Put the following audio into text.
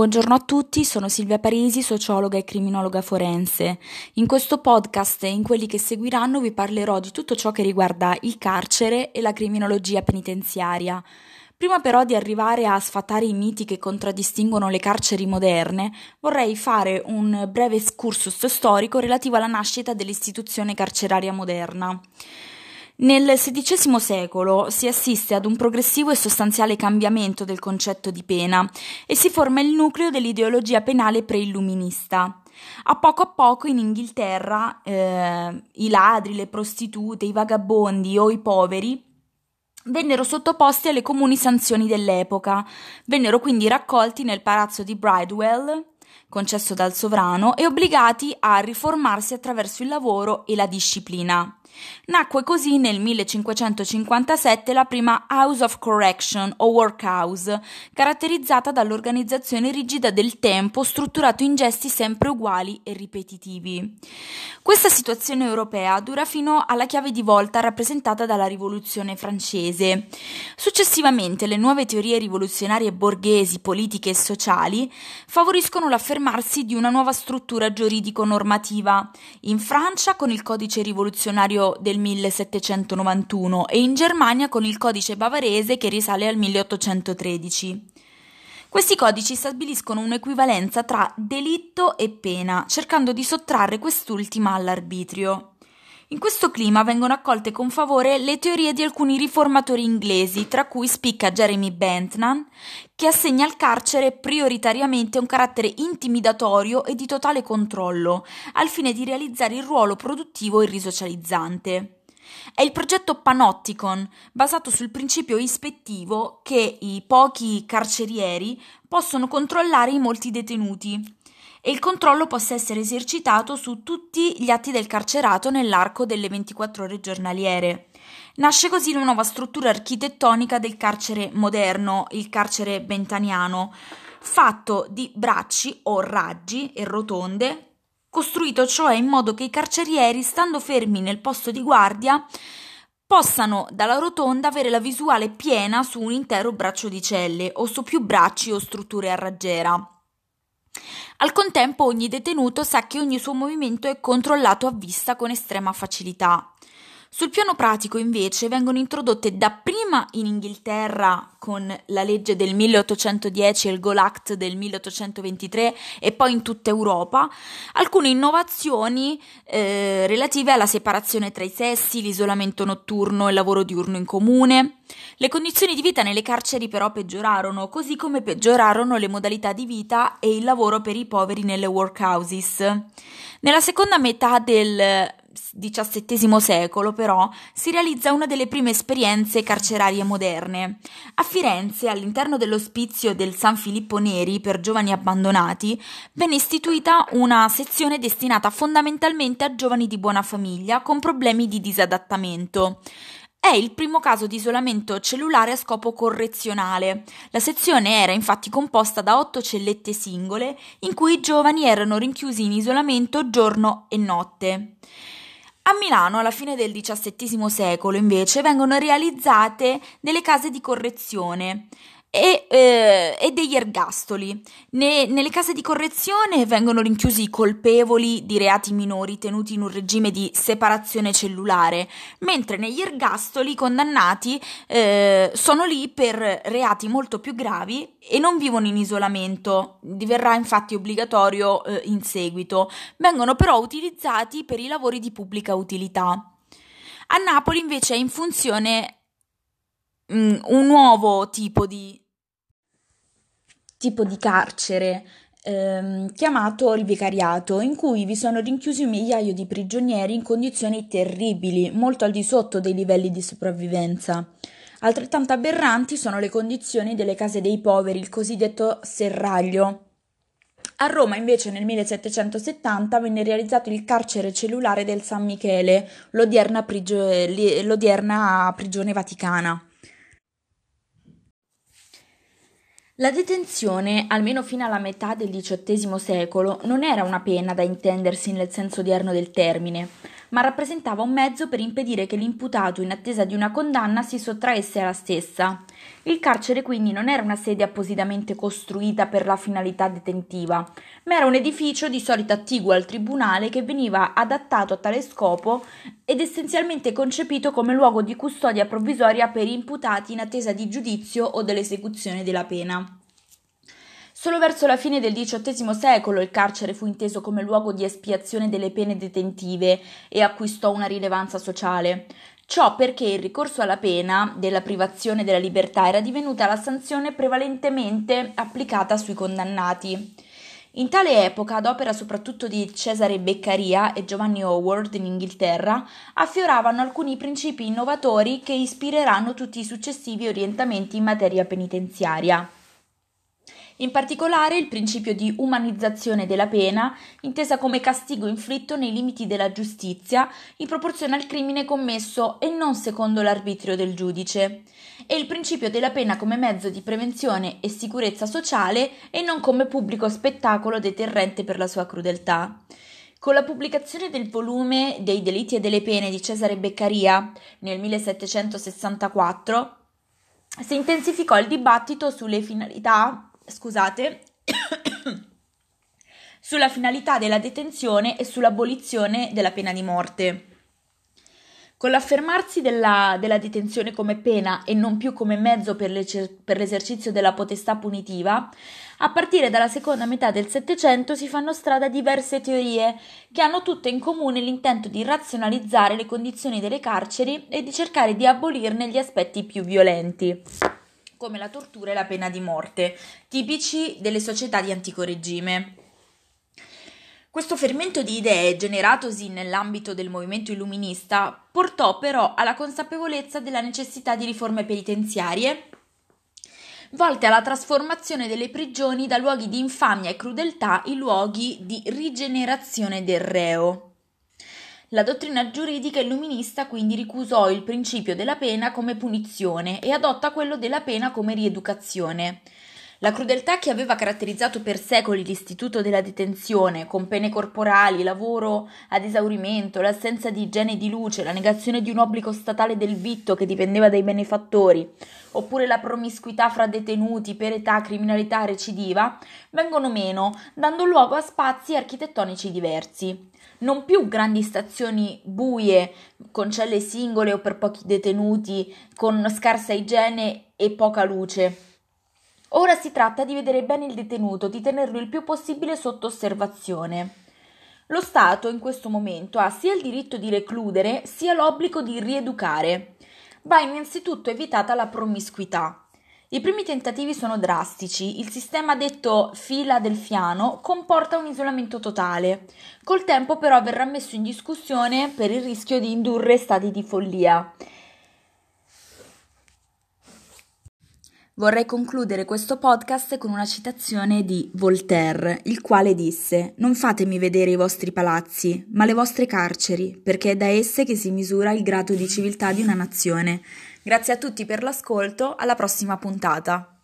Buongiorno a tutti, sono Silvia Parisi, sociologa e criminologa forense. In questo podcast e in quelli che seguiranno vi parlerò di tutto ciò che riguarda il carcere e la criminologia penitenziaria. Prima però di arrivare a sfatare i miti che contraddistinguono le carceri moderne, vorrei fare un breve excursus storico relativo alla nascita dell'istituzione carceraria moderna. Nel XVI secolo si assiste ad un progressivo e sostanziale cambiamento del concetto di pena e si forma il nucleo dell'ideologia penale preilluminista. A poco a poco in Inghilterra eh, i ladri, le prostitute, i vagabondi o i poveri vennero sottoposti alle comuni sanzioni dell'epoca, vennero quindi raccolti nel palazzo di Bridewell, concesso dal sovrano, e obbligati a riformarsi attraverso il lavoro e la disciplina. Nacque così nel 1557 la prima House of Correction o Workhouse, caratterizzata dall'organizzazione rigida del tempo strutturato in gesti sempre uguali e ripetitivi. Questa situazione europea dura fino alla chiave di volta rappresentata dalla Rivoluzione francese. Successivamente le nuove teorie rivoluzionarie borghesi, politiche e sociali favoriscono l'affermarsi di una nuova struttura giuridico-normativa. In Francia con il codice rivoluzionario del 1791 e in Germania con il codice bavarese che risale al 1813. Questi codici stabiliscono un'equivalenza tra delitto e pena, cercando di sottrarre quest'ultima all'arbitrio. In questo clima vengono accolte con favore le teorie di alcuni riformatori inglesi, tra cui spicca Jeremy Bentham, che assegna al carcere prioritariamente un carattere intimidatorio e di totale controllo, al fine di realizzare il ruolo produttivo e risocializzante. È il progetto Panopticon, basato sul principio ispettivo che i pochi carcerieri possono controllare i molti detenuti e il controllo possa essere esercitato su tutti gli atti del carcerato nell'arco delle 24 ore giornaliere. Nasce così la nuova struttura architettonica del carcere moderno, il carcere bentaniano, fatto di bracci o raggi e rotonde, costruito cioè in modo che i carcerieri, stando fermi nel posto di guardia, possano dalla rotonda avere la visuale piena su un intero braccio di celle o su più bracci o strutture a raggiera. Al contempo ogni detenuto sa che ogni suo movimento è controllato a vista con estrema facilità. Sul piano pratico, invece, vengono introdotte dapprima in Inghilterra con la legge del 1810 e il Goal Act del 1823 e poi in tutta Europa alcune innovazioni eh, relative alla separazione tra i sessi, l'isolamento notturno e il lavoro diurno in comune. Le condizioni di vita nelle carceri però peggiorarono, così come peggiorarono le modalità di vita e il lavoro per i poveri nelle workhouses. Nella seconda metà del XVII secolo, però, si realizza una delle prime esperienze carcerarie moderne. A Firenze, all'interno dell'ospizio del San Filippo Neri per giovani abbandonati, venne istituita una sezione destinata fondamentalmente a giovani di buona famiglia con problemi di disadattamento. È il primo caso di isolamento cellulare a scopo correzionale. La sezione era infatti composta da otto cellette singole in cui i giovani erano rinchiusi in isolamento giorno e notte. A Milano, alla fine del XVII secolo, invece, vengono realizzate delle case di correzione e, eh, e degli ergastoli. Ne, nelle case di correzione vengono rinchiusi i colpevoli di reati minori tenuti in un regime di separazione cellulare, mentre negli ergastoli i condannati eh, sono lì per reati molto più gravi e non vivono in isolamento, diverrà infatti obbligatorio eh, in seguito, vengono però utilizzati per i lavori di pubblica utilità. A Napoli invece è in funzione mm, un nuovo tipo di tipo di carcere ehm, chiamato il vicariato, in cui vi sono rinchiusi un migliaio di prigionieri in condizioni terribili, molto al di sotto dei livelli di sopravvivenza. Altrettanto aberranti sono le condizioni delle case dei poveri, il cosiddetto serraglio. A Roma invece nel 1770 venne realizzato il carcere cellulare del San Michele, l'odierna, prigio- l'odierna prigione vaticana. La detenzione, almeno fino alla metà del XVIII secolo, non era una pena da intendersi nel senso odierno del termine, ma rappresentava un mezzo per impedire che l'imputato in attesa di una condanna si sottraesse alla stessa. Il carcere quindi non era una sede appositamente costruita per la finalità detentiva, ma era un edificio di solito attiguo al tribunale che veniva adattato a tale scopo ed essenzialmente concepito come luogo di custodia provvisoria per imputati in attesa di giudizio o dell'esecuzione della pena. Solo verso la fine del XVIII secolo il carcere fu inteso come luogo di espiazione delle pene detentive e acquistò una rilevanza sociale. Ciò perché il ricorso alla pena della privazione della libertà era divenuta la sanzione prevalentemente applicata sui condannati. In tale epoca, ad opera soprattutto di Cesare Beccaria e Giovanni Howard in Inghilterra, affioravano alcuni principi innovatori che ispireranno tutti i successivi orientamenti in materia penitenziaria. In particolare il principio di umanizzazione della pena, intesa come castigo inflitto nei limiti della giustizia, in proporzione al crimine commesso e non secondo l'arbitrio del giudice, e il principio della pena come mezzo di prevenzione e sicurezza sociale e non come pubblico spettacolo deterrente per la sua crudeltà. Con la pubblicazione del volume dei delitti e delle pene di Cesare Beccaria nel 1764 si intensificò il dibattito sulle finalità scusate, sulla finalità della detenzione e sull'abolizione della pena di morte. Con l'affermarsi della, della, detenzione come pena e non più come mezzo per, per, l'esercizio della potestà punitiva, a partire dalla seconda metà del Settecento si fanno strada diverse teorie che hanno tutte in comune l'intento di razionalizzare le condizioni delle carceri e di cercare di abolirne gli aspetti più violenti come la tortura e la pena di morte, tipici delle società di antico regime. Questo fermento di idee, generatosi nell'ambito del movimento illuminista, portò però alla consapevolezza della necessità di riforme penitenziarie volte alla trasformazione delle prigioni da luoghi di infamia e crudeltà in luoghi di rigenerazione del reo. La dottrina giuridica illuminista quindi ricusò il principio della pena come punizione e adotta quello della pena come rieducazione. La crudeltà che aveva caratterizzato per secoli l'istituto della detenzione, con pene corporali, lavoro ad esaurimento, l'assenza di igiene e di luce, la negazione di un obbligo statale del vitto che dipendeva dai benefattori, oppure la promiscuità fra detenuti per età, criminalità recidiva, vengono meno, dando luogo a spazi architettonici diversi non più grandi stazioni buie con celle singole o per pochi detenuti, con scarsa igiene e poca luce. Ora si tratta di vedere bene il detenuto, di tenerlo il più possibile sotto osservazione. Lo Stato in questo momento ha sia il diritto di recludere sia l'obbligo di rieducare. Va innanzitutto evitata la promiscuità. I primi tentativi sono drastici, il sistema detto filadelfiano comporta un isolamento totale. Col tempo però verrà messo in discussione per il rischio di indurre stati di follia. Vorrei concludere questo podcast con una citazione di Voltaire, il quale disse Non fatemi vedere i vostri palazzi, ma le vostre carceri, perché è da esse che si misura il grado di civiltà di una nazione. Grazie a tutti per l'ascolto, alla prossima puntata.